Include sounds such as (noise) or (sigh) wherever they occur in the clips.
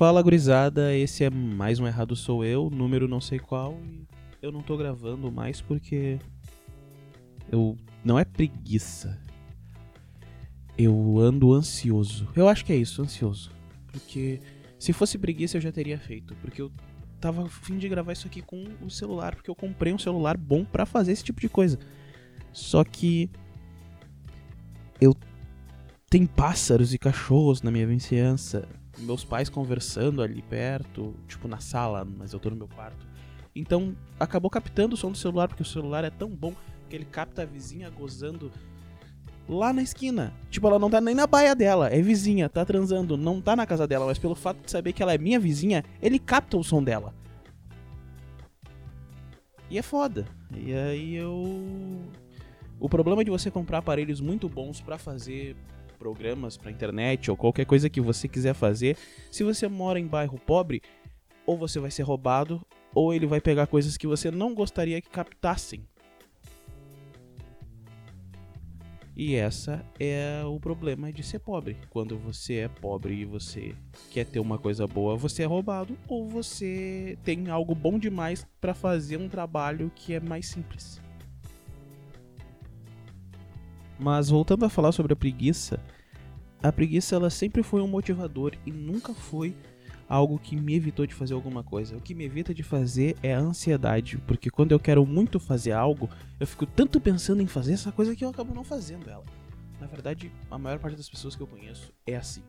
Fala gurizada, esse é mais um Errado Sou Eu, número não sei qual, e eu não tô gravando mais porque. Eu. Não é preguiça. Eu ando ansioso. Eu acho que é isso, ansioso. Porque se fosse preguiça eu já teria feito. Porque eu tava fim de gravar isso aqui com o celular, porque eu comprei um celular bom para fazer esse tipo de coisa. Só que. Eu. Tem pássaros e cachorros na minha vizinhança meus pais conversando ali perto, tipo na sala, mas eu tô no meu quarto. Então acabou captando o som do celular, porque o celular é tão bom que ele capta a vizinha gozando lá na esquina. Tipo, ela não tá nem na baia dela, é vizinha, tá transando, não tá na casa dela, mas pelo fato de saber que ela é minha vizinha, ele capta o som dela. E é foda. E aí eu. O problema de você comprar aparelhos muito bons para fazer programas para internet ou qualquer coisa que você quiser fazer, se você mora em bairro pobre, ou você vai ser roubado, ou ele vai pegar coisas que você não gostaria que captassem. E essa é o problema de ser pobre. Quando você é pobre e você quer ter uma coisa boa, você é roubado ou você tem algo bom demais para fazer um trabalho que é mais simples. Mas voltando a falar sobre a preguiça, a preguiça ela sempre foi um motivador e nunca foi algo que me evitou de fazer alguma coisa. O que me evita de fazer é a ansiedade, porque quando eu quero muito fazer algo, eu fico tanto pensando em fazer essa coisa que eu acabo não fazendo ela. Na verdade, a maior parte das pessoas que eu conheço é assim.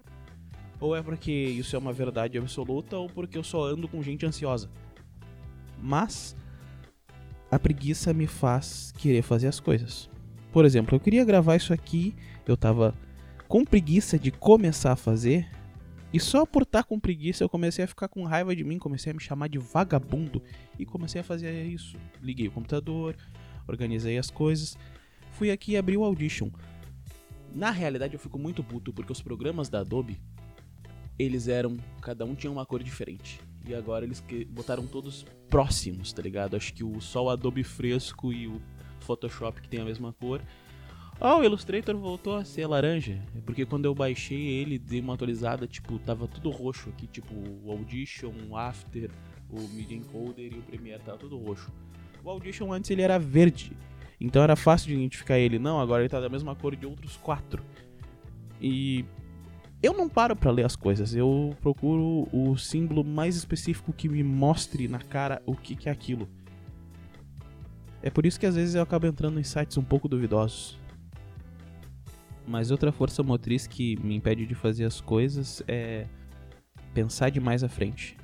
Ou é porque isso é uma verdade absoluta, ou porque eu só ando com gente ansiosa. Mas a preguiça me faz querer fazer as coisas. Por exemplo, eu queria gravar isso aqui, eu tava com preguiça de começar a fazer, e só por estar tá com preguiça eu comecei a ficar com raiva de mim, comecei a me chamar de vagabundo e comecei a fazer isso. Liguei o computador, organizei as coisas, fui aqui e abri o Audition. Na realidade eu fico muito puto porque os programas da Adobe, eles eram, cada um tinha uma cor diferente. E agora eles botaram todos próximos, tá ligado? Acho que o só o Adobe fresco e o Photoshop que tem a mesma cor. Ah, oh, o Illustrator voltou a ser laranja. Porque quando eu baixei ele, dei uma atualizada, tipo, tava tudo roxo aqui, tipo, o Audition, o After, o Media Encoder e o Premiere, tava tudo roxo. O Audition antes ele era verde, então era fácil de identificar ele. Não, agora ele tá da mesma cor de outros quatro. E eu não paro para ler as coisas, eu procuro o símbolo mais específico que me mostre na cara o que, que é aquilo. É por isso que às vezes eu acabo entrando em sites um pouco duvidosos. Mas outra força motriz que me impede de fazer as coisas é pensar demais à frente.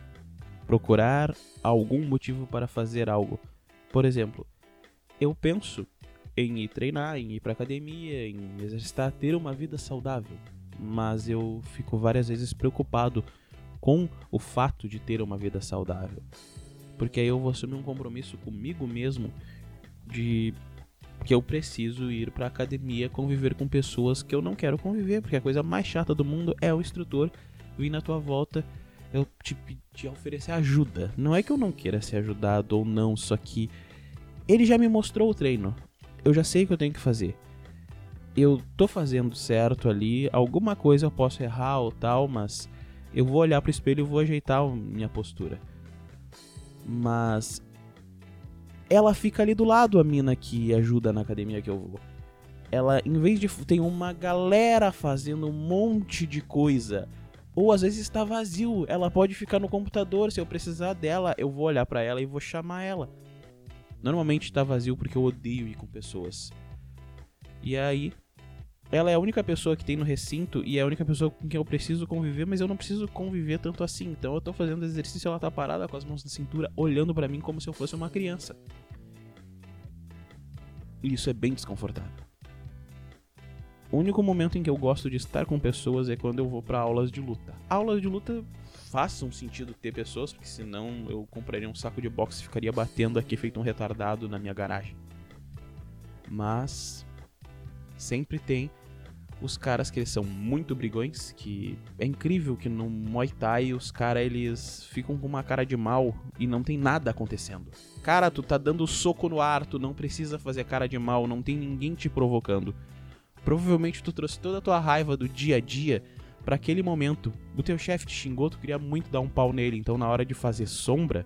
Procurar algum motivo para fazer algo. Por exemplo, eu penso em ir treinar, em ir para academia, em exercitar, ter uma vida saudável, mas eu fico várias vezes preocupado com o fato de ter uma vida saudável. Porque aí eu vou assumir um compromisso comigo mesmo de que eu preciso ir para academia conviver com pessoas que eu não quero conviver, porque a coisa mais chata do mundo é o instrutor vir na tua volta eu te, te oferecer ajuda. Não é que eu não queira ser ajudado ou não, só que ele já me mostrou o treino. Eu já sei o que eu tenho que fazer. Eu tô fazendo certo ali, alguma coisa eu posso errar ou tal, mas eu vou olhar pro espelho e vou ajeitar minha postura. Mas ela fica ali do lado, a mina que ajuda na academia que eu vou. Ela, em vez de. Tem uma galera fazendo um monte de coisa. Ou às vezes está vazio. Ela pode ficar no computador. Se eu precisar dela, eu vou olhar para ela e vou chamar ela. Normalmente está vazio porque eu odeio ir com pessoas. E aí, ela é a única pessoa que tem no recinto e é a única pessoa com quem eu preciso conviver, mas eu não preciso conviver tanto assim. Então eu tô fazendo exercício ela tá parada com as mãos na cintura, olhando para mim como se eu fosse uma criança. E isso é bem desconfortável. O único momento em que eu gosto de estar com pessoas é quando eu vou para aulas de luta. Aulas de luta façam sentido ter pessoas, porque senão eu compraria um saco de boxe e ficaria batendo aqui feito um retardado na minha garagem. Mas sempre tem os caras que eles são muito brigões, que é incrível que no Muay Thai os caras eles ficam com uma cara de mal e não tem nada acontecendo. Cara, tu tá dando soco no ar, tu não precisa fazer cara de mal, não tem ninguém te provocando. Provavelmente tu trouxe toda a tua raiva do dia a dia para aquele momento. O teu chefe te xingou, tu queria muito dar um pau nele, então na hora de fazer sombra,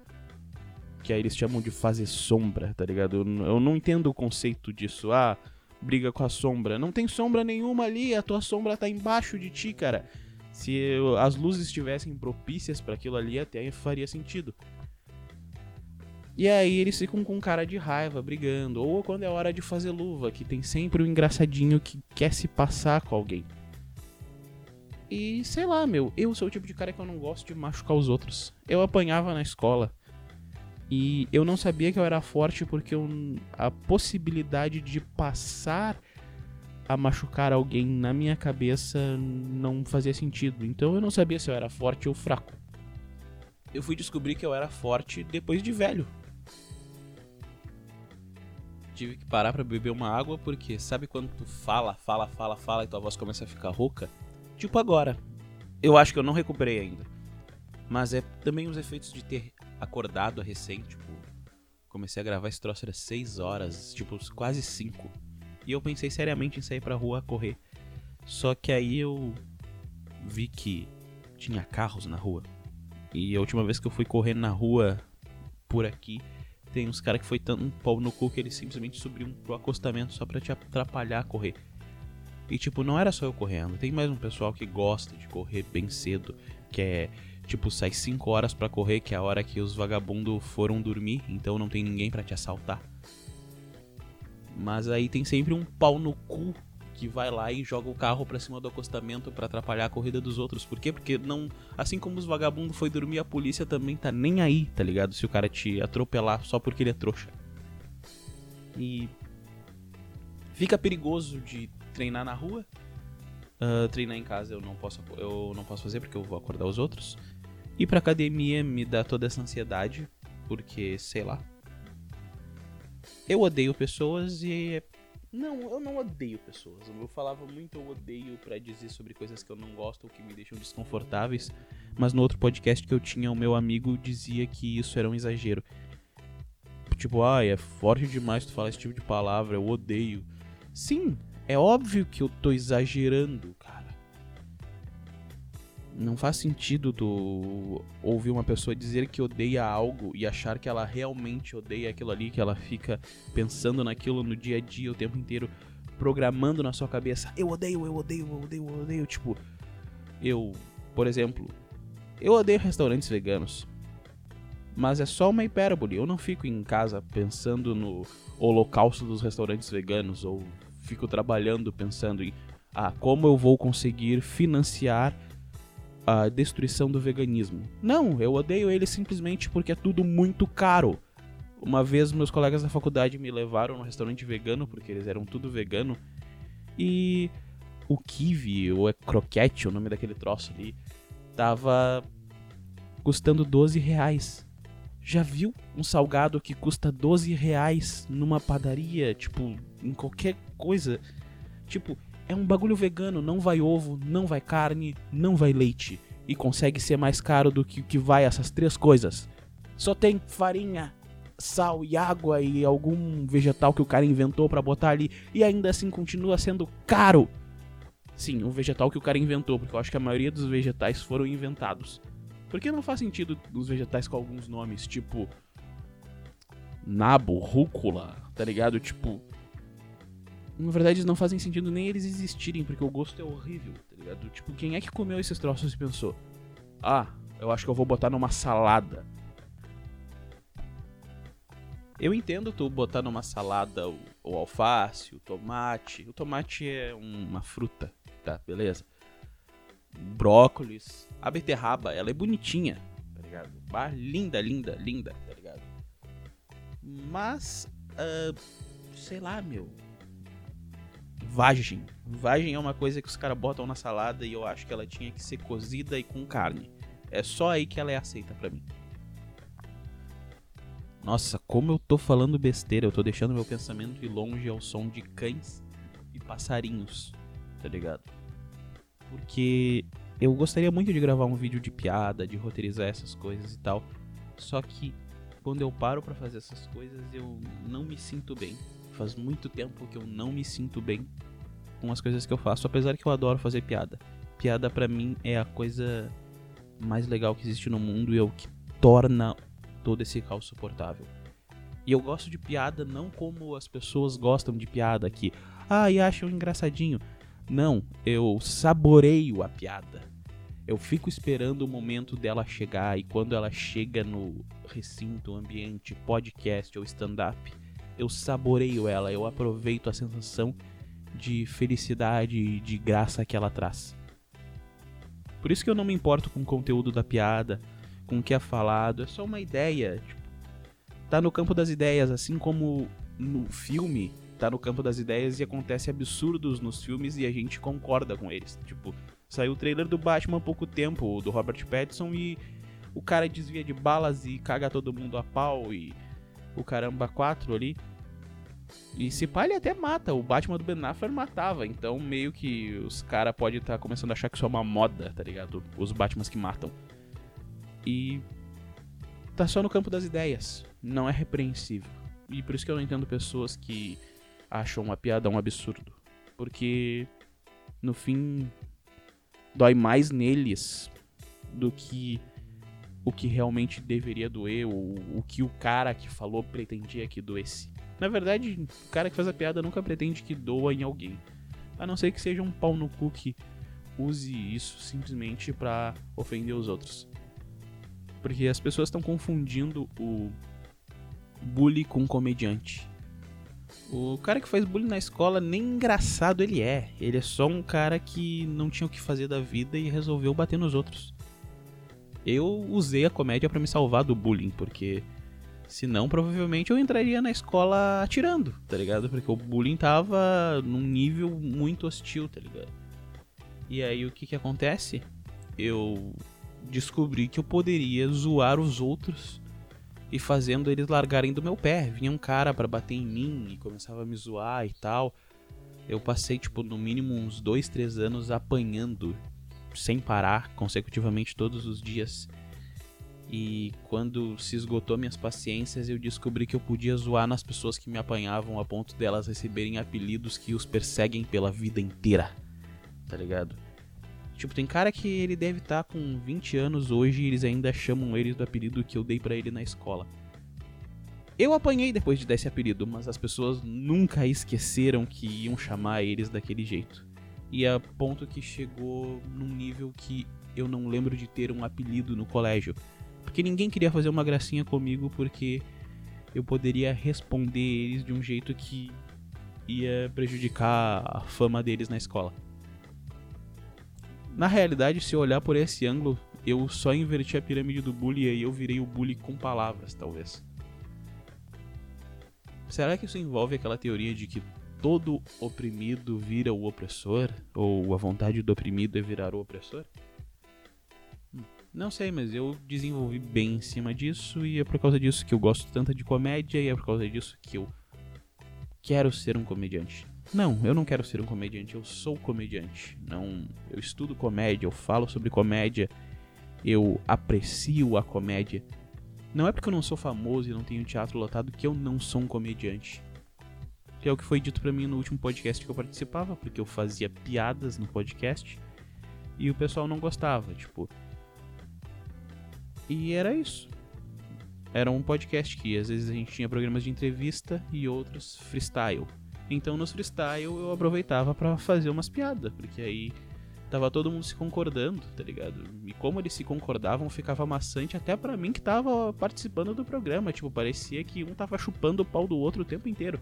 que aí eles chamam de fazer sombra, tá ligado? Eu, eu não entendo o conceito disso. Ah, briga com a sombra. Não tem sombra nenhuma ali, a tua sombra tá embaixo de ti, cara. Se eu, as luzes estivessem propícias para aquilo ali, até faria sentido. E aí eles ficam com cara de raiva, brigando. Ou quando é hora de fazer luva, que tem sempre um engraçadinho que quer se passar com alguém. E sei lá, meu, eu sou o tipo de cara que eu não gosto de machucar os outros. Eu apanhava na escola. E eu não sabia que eu era forte porque eu, a possibilidade de passar a machucar alguém na minha cabeça não fazia sentido. Então eu não sabia se eu era forte ou fraco. Eu fui descobrir que eu era forte depois de velho. Tive que parar para beber uma água porque sabe quando tu fala, fala, fala, fala e tua voz começa a ficar rouca? Tipo agora. Eu acho que eu não recuperei ainda. Mas é também os efeitos de ter acordado recém, tipo, comecei a gravar esse troço às 6 horas, tipo, quase 5. E eu pensei seriamente em sair pra rua correr. Só que aí eu vi que tinha carros na rua. E a última vez que eu fui correr na rua por aqui, tem uns caras que foi tanto um pau no cu que eles simplesmente subiram pro acostamento só pra te atrapalhar a correr. E tipo, não era só eu correndo. Tem mais um pessoal que gosta de correr bem cedo, que é tipo, sai 5 horas para correr, que é a hora que os vagabundos foram dormir, então não tem ninguém para te assaltar. Mas aí tem sempre um pau no cu que vai lá e joga o carro pra cima do acostamento para atrapalhar a corrida dos outros. Por quê? Porque não. Assim como os vagabundos foi dormir, a polícia também tá nem aí, tá ligado? Se o cara te atropelar só porque ele é trouxa. E. Fica perigoso de treinar na rua. Uh, treinar em casa eu não posso eu não posso fazer porque eu vou acordar os outros. Ir pra academia me dá toda essa ansiedade, porque, sei lá. Eu odeio pessoas e. É, não, eu não odeio pessoas. Eu falava muito eu odeio para dizer sobre coisas que eu não gosto ou que me deixam desconfortáveis. Mas no outro podcast que eu tinha, o meu amigo dizia que isso era um exagero. Tipo, ah, é forte demais tu falar esse tipo de palavra, eu odeio. Sim, é óbvio que eu tô exagerando, cara. Não faz sentido tu ouvir uma pessoa dizer que odeia algo e achar que ela realmente odeia aquilo ali, que ela fica pensando naquilo no dia a dia o tempo inteiro, programando na sua cabeça: eu odeio, eu odeio, eu odeio, eu odeio. Tipo, eu, por exemplo, eu odeio restaurantes veganos. Mas é só uma hipérbole. Eu não fico em casa pensando no holocausto dos restaurantes veganos ou fico trabalhando pensando em ah, como eu vou conseguir financiar a destruição do veganismo. Não, eu odeio ele simplesmente porque é tudo muito caro. Uma vez meus colegas da faculdade me levaram no restaurante vegano, porque eles eram tudo vegano, e o kiwi, ou é croquete, o nome daquele troço ali, tava custando 12 reais. Já viu um salgado que custa 12 reais numa padaria, tipo, em qualquer coisa? Tipo, é um bagulho vegano, não vai ovo, não vai carne, não vai leite. E consegue ser mais caro do que o que vai essas três coisas. Só tem farinha, sal e água e algum vegetal que o cara inventou para botar ali. E ainda assim continua sendo caro. Sim, um vegetal que o cara inventou, porque eu acho que a maioria dos vegetais foram inventados. Porque não faz sentido os vegetais com alguns nomes, tipo. Nabo, rúcula, tá ligado? Tipo. Na verdade, eles não fazem sentido nem eles existirem, porque o gosto é horrível, tá ligado? Tipo, quem é que comeu esses troços e pensou? Ah, eu acho que eu vou botar numa salada. Eu entendo tu botar numa salada o, o alface, o tomate. O tomate é uma fruta, tá? Beleza brócolis. A beterraba, ela é bonitinha, tá ligado? Bah, linda, linda, linda, tá ligado? Mas, uh, sei lá, meu. Vagem. Vagem é uma coisa que os caras botam na salada e eu acho que ela tinha que ser cozida e com carne. É só aí que ela é aceita para mim. Nossa, como eu tô falando besteira, eu tô deixando meu pensamento ir longe ao som de cães e passarinhos, tá ligado? porque eu gostaria muito de gravar um vídeo de piada, de roteirizar essas coisas e tal. Só que quando eu paro para fazer essas coisas, eu não me sinto bem. Faz muito tempo que eu não me sinto bem com as coisas que eu faço, apesar que eu adoro fazer piada. piada para mim é a coisa mais legal que existe no mundo e é o que torna todo esse caos suportável. E eu gosto de piada não como as pessoas gostam de piada aqui. Ah, e acham engraçadinho. Não, eu saboreio a piada. Eu fico esperando o momento dela chegar e quando ela chega no recinto, ambiente, podcast ou stand-up, eu saboreio ela, eu aproveito a sensação de felicidade e de graça que ela traz. Por isso que eu não me importo com o conteúdo da piada, com o que é falado, é só uma ideia. Tipo, tá no campo das ideias, assim como no filme tá no campo das ideias e acontece absurdos nos filmes e a gente concorda com eles. Tipo, saiu o trailer do Batman há pouco tempo, do Robert Pattinson, e o cara desvia de balas e caga todo mundo a pau e o caramba 4 ali. E se pá, ele até mata. O Batman do Ben Affleck matava. Então, meio que os caras podem estar tá começando a achar que isso é uma moda, tá ligado? Os Batmans que matam. E. Tá só no campo das ideias. Não é repreensível. E por isso que eu não entendo pessoas que acham uma piada um absurdo. Porque. No fim. Dói mais neles do que o que realmente deveria doer, ou o que o cara que falou pretendia que doesse. Na verdade, o cara que faz a piada nunca pretende que doa em alguém. A não ser que seja um pau no cu que use isso simplesmente para ofender os outros. Porque as pessoas estão confundindo o bully com comediante. O cara que faz bullying na escola nem engraçado ele é. Ele é só um cara que não tinha o que fazer da vida e resolveu bater nos outros. Eu usei a comédia para me salvar do bullying, porque Senão, provavelmente eu entraria na escola atirando, tá ligado? Porque o bullying tava num nível muito hostil, tá ligado? E aí o que que acontece? Eu descobri que eu poderia zoar os outros e fazendo eles largarem do meu pé. Vinha um cara para bater em mim e começava a me zoar e tal. Eu passei, tipo, no mínimo uns dois, três anos apanhando sem parar, consecutivamente todos os dias. E quando se esgotou minhas paciências, eu descobri que eu podia zoar nas pessoas que me apanhavam a ponto delas receberem apelidos que os perseguem pela vida inteira. Tá ligado? Tipo, tem cara que ele deve estar tá com 20 anos hoje e eles ainda chamam ele do apelido que eu dei para ele na escola. Eu apanhei depois de dar esse apelido, mas as pessoas nunca esqueceram que iam chamar eles daquele jeito. E a ponto que chegou num nível que eu não lembro de ter um apelido no colégio. Porque ninguém queria fazer uma gracinha comigo porque eu poderia responder eles de um jeito que ia prejudicar a fama deles na escola. Na realidade, se eu olhar por esse ângulo, eu só inverti a pirâmide do bullying e eu virei o bully com palavras, talvez. Será que isso envolve aquela teoria de que todo oprimido vira o opressor? Ou a vontade do oprimido é virar o opressor? Não sei, mas eu desenvolvi bem em cima disso e é por causa disso que eu gosto tanto de comédia e é por causa disso que eu quero ser um comediante. Não, eu não quero ser um comediante, eu sou comediante. Não, eu estudo comédia, eu falo sobre comédia, eu aprecio a comédia. Não é porque eu não sou famoso e não tenho teatro lotado que eu não sou um comediante. Que é o que foi dito para mim no último podcast que eu participava, porque eu fazia piadas no podcast e o pessoal não gostava, tipo, e era isso. Era um podcast que às vezes a gente tinha programas de entrevista e outros freestyle. Então nos freestyle eu aproveitava para fazer umas piadas, porque aí tava todo mundo se concordando, tá ligado? E como eles se concordavam, ficava maçante até para mim que tava participando do programa, tipo, parecia que um tava chupando o pau do outro o tempo inteiro.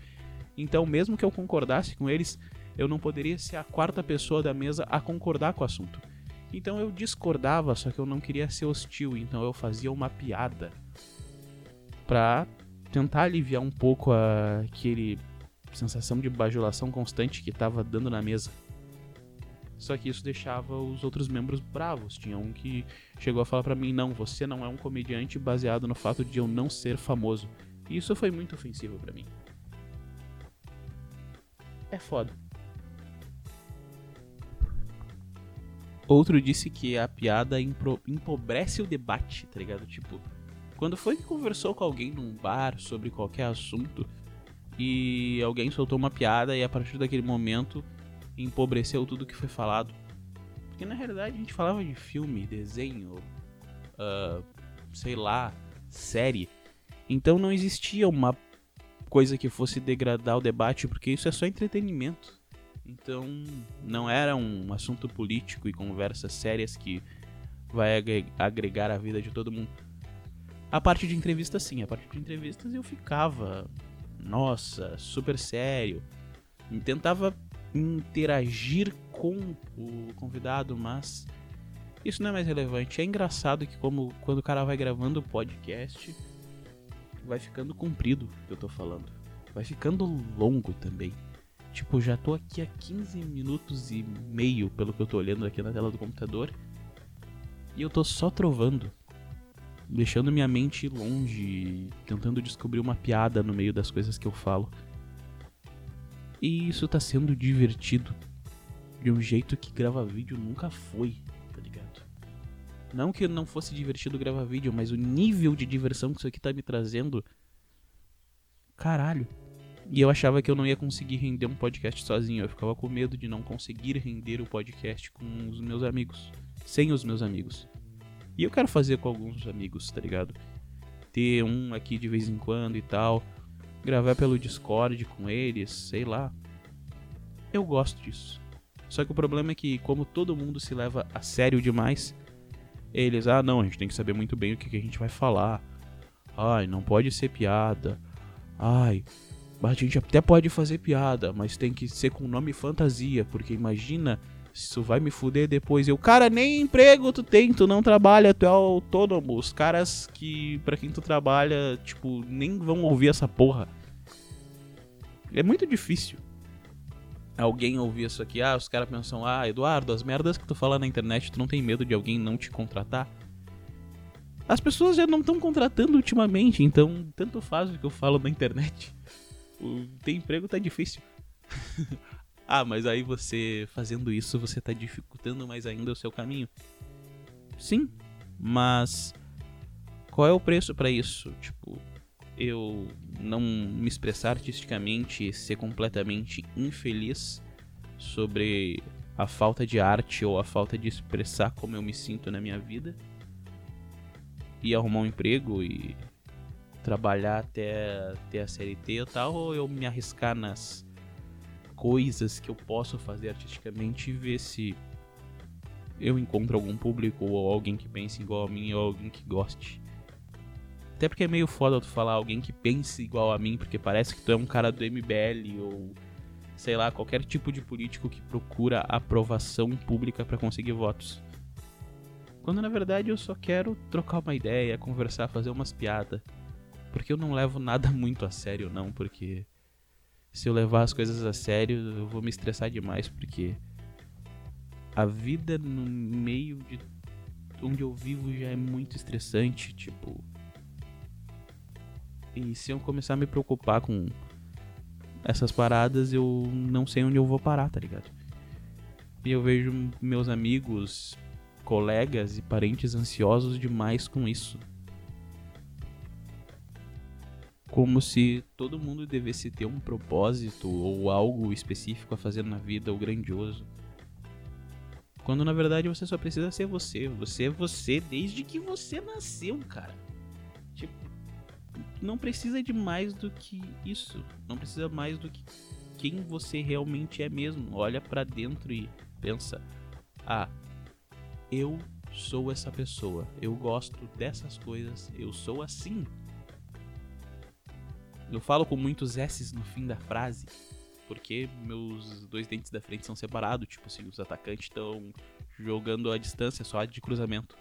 Então, mesmo que eu concordasse com eles, eu não poderia ser a quarta pessoa da mesa a concordar com o assunto. Então eu discordava, só que eu não queria ser hostil, então eu fazia uma piada pra tentar aliviar um pouco a, aquele sensação de bajulação constante que tava dando na mesa. Só que isso deixava os outros membros bravos. Tinha um que chegou a falar para mim: "Não, você não é um comediante baseado no fato de eu não ser famoso". E isso foi muito ofensivo para mim. É foda. Outro disse que a piada empobrece o debate, tá ligado? Tipo, quando foi que conversou com alguém num bar sobre qualquer assunto e alguém soltou uma piada e a partir daquele momento empobreceu tudo que foi falado. Porque na realidade a gente falava de filme, desenho, uh, sei lá, série. Então não existia uma coisa que fosse degradar o debate, porque isso é só entretenimento. Então não era um assunto político e conversas sérias que vai agregar a vida de todo mundo. A parte de entrevistas, sim. A parte de entrevistas eu ficava, nossa, super sério. Tentava interagir com o convidado, mas isso não é mais relevante. É engraçado que como quando o cara vai gravando o podcast, vai ficando comprido que eu tô falando. Vai ficando longo também. Tipo, já tô aqui há 15 minutos e meio, pelo que eu tô olhando aqui na tela do computador. E eu tô só trovando. Deixando minha mente longe, tentando descobrir uma piada no meio das coisas que eu falo. E isso tá sendo divertido. De um jeito que gravar vídeo nunca foi, tá ligado? Não que não fosse divertido gravar vídeo, mas o nível de diversão que isso aqui tá me trazendo. Caralho. E eu achava que eu não ia conseguir render um podcast sozinho. Eu ficava com medo de não conseguir render o podcast com os meus amigos. Sem os meus amigos. E eu quero fazer com alguns amigos, tá ligado? Ter um aqui de vez em quando e tal gravar pelo Discord com eles, sei lá. Eu gosto disso. Só que o problema é que, como todo mundo se leva a sério demais, eles, ah, não, a gente tem que saber muito bem o que, que a gente vai falar. Ai, não pode ser piada. Ai, a gente até pode fazer piada, mas tem que ser com nome fantasia, porque imagina isso vai me fuder depois. Eu, cara, nem emprego tu tem, tu não trabalha, tu é autônomo. Os caras que, para quem tu trabalha, tipo, nem vão ouvir essa porra. É muito difícil alguém ouvir isso aqui. Ah, os caras pensam, ah, Eduardo, as merdas que tu fala na internet, tu não tem medo de alguém não te contratar? As pessoas já não estão contratando ultimamente, então tanto faz o que eu falo na internet. Ter emprego tá difícil. (laughs) Ah, mas aí você fazendo isso, você tá dificultando mais ainda o seu caminho. Sim, mas qual é o preço para isso? Tipo, eu não me expressar artisticamente, ser completamente infeliz sobre a falta de arte ou a falta de expressar como eu me sinto na minha vida e arrumar um emprego e trabalhar até ter a CLT e tal, ou eu me arriscar nas coisas que eu posso fazer artisticamente e ver se eu encontro algum público ou alguém que pense igual a mim ou alguém que goste. Até porque é meio foda tu falar alguém que pense igual a mim, porque parece que tu é um cara do MBL ou sei lá, qualquer tipo de político que procura aprovação pública para conseguir votos. Quando na verdade eu só quero trocar uma ideia, conversar, fazer umas piadas. Porque eu não levo nada (laughs) muito a sério não, porque se eu levar as coisas a sério, eu vou me estressar demais, porque a vida no meio de onde eu vivo já é muito estressante, tipo. E se eu começar a me preocupar com essas paradas, eu não sei onde eu vou parar, tá ligado? E eu vejo meus amigos, colegas e parentes ansiosos demais com isso como se todo mundo devesse ter um propósito ou algo específico a fazer na vida ou grandioso. Quando na verdade você só precisa ser você. Você é você desde que você nasceu, cara. Tipo, não precisa de mais do que isso. Não precisa mais do que quem você realmente é mesmo. Olha para dentro e pensa: "Ah, eu sou essa pessoa. Eu gosto dessas coisas. Eu sou assim." Eu falo com muitos S's no fim da frase, porque meus dois dentes da frente são separados, tipo assim, os atacantes estão jogando a distância só de cruzamento.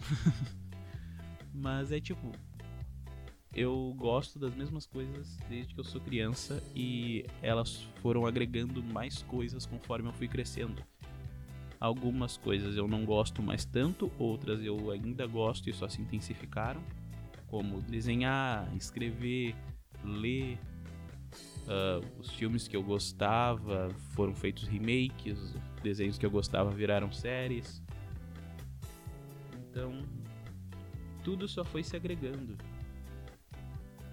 (laughs) Mas é tipo, eu gosto das mesmas coisas desde que eu sou criança e elas foram agregando mais coisas conforme eu fui crescendo. Algumas coisas eu não gosto mais tanto, outras eu ainda gosto e só se intensificaram como desenhar, escrever, ler. Uh, os filmes que eu gostava foram feitos remakes, desenhos que eu gostava viraram séries. Então, tudo só foi se agregando.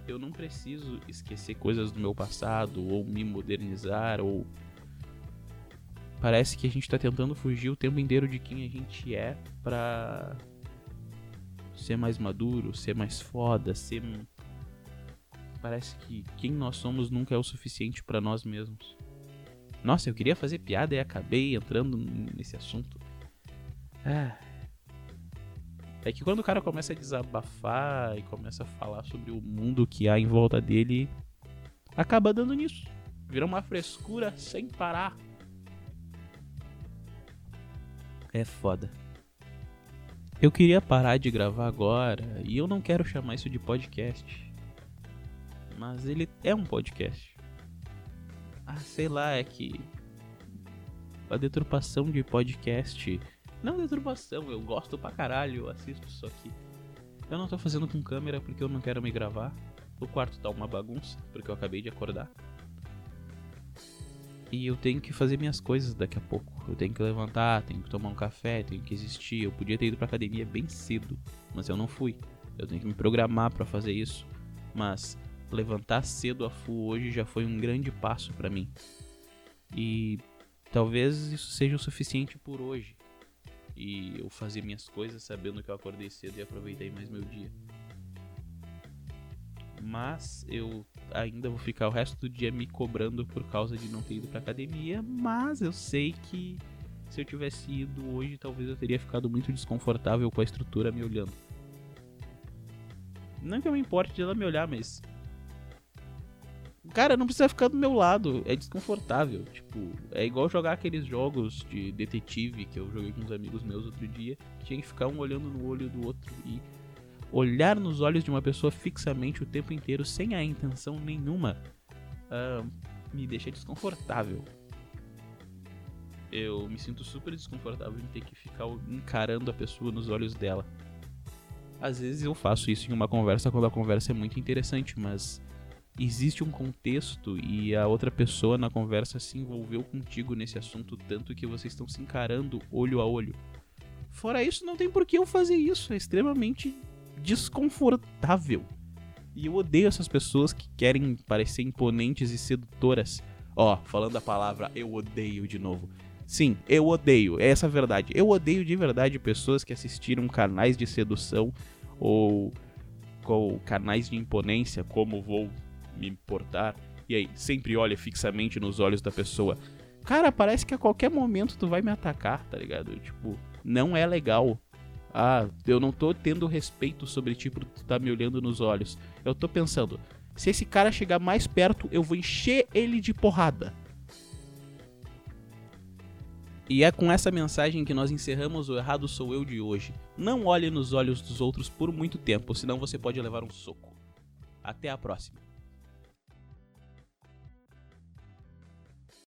Eu não preciso esquecer coisas do meu passado ou me modernizar ou Parece que a gente tá tentando fugir o tempo inteiro de quem a gente é pra ser mais maduro, ser mais foda, ser. Parece que quem nós somos nunca é o suficiente para nós mesmos. Nossa, eu queria fazer piada e acabei entrando nesse assunto. Ah. É que quando o cara começa a desabafar e começa a falar sobre o mundo que há em volta dele, acaba dando nisso. Vira uma frescura sem parar. É foda. Eu queria parar de gravar agora e eu não quero chamar isso de podcast. Mas ele é um podcast. Ah, sei lá, é que a deturpação de podcast. Não deturpação, eu gosto pra caralho, eu assisto, só que eu não tô fazendo com câmera porque eu não quero me gravar. O quarto tá uma bagunça, porque eu acabei de acordar. E eu tenho que fazer minhas coisas daqui a pouco. Eu tenho que levantar, tenho que tomar um café, tenho que existir. Eu podia ter ido pra academia bem cedo, mas eu não fui. Eu tenho que me programar para fazer isso. Mas levantar cedo a full hoje já foi um grande passo para mim. E talvez isso seja o suficiente por hoje. E eu fazer minhas coisas sabendo que eu acordei cedo e aproveitei mais meu dia. Mas eu ainda vou ficar o resto do dia me cobrando por causa de não ter ido pra academia. Mas eu sei que se eu tivesse ido hoje, talvez eu teria ficado muito desconfortável com a estrutura me olhando. Não que eu me importe de ela me olhar, mas. Cara, não precisa ficar do meu lado. É desconfortável. Tipo, é igual jogar aqueles jogos de detetive que eu joguei com uns amigos meus outro dia. Tinha que ficar um olhando no olho do outro e olhar nos olhos de uma pessoa fixamente o tempo inteiro sem a intenção nenhuma uh, me deixa desconfortável. Eu me sinto super desconfortável em ter que ficar encarando a pessoa nos olhos dela. Às vezes eu faço isso em uma conversa quando a conversa é muito interessante, mas existe um contexto e a outra pessoa na conversa se envolveu contigo nesse assunto tanto que vocês estão se encarando olho a olho. Fora isso, não tem por que eu fazer isso, é extremamente desconfortável. E eu odeio essas pessoas que querem parecer imponentes e sedutoras. Ó, oh, falando a palavra eu odeio de novo. Sim, eu odeio, é essa a verdade. Eu odeio de verdade pessoas que assistiram canais de sedução ou, ou canais de imponência, como vou me portar. E aí, sempre olha fixamente nos olhos da pessoa. Cara, parece que a qualquer momento tu vai me atacar, tá ligado? Tipo, não é legal. Ah, eu não tô tendo respeito sobre ti por tu tá me olhando nos olhos. Eu tô pensando, se esse cara chegar mais perto, eu vou encher ele de porrada. E é com essa mensagem que nós encerramos o Errado Sou Eu de hoje. Não olhe nos olhos dos outros por muito tempo, senão você pode levar um soco. Até a próxima.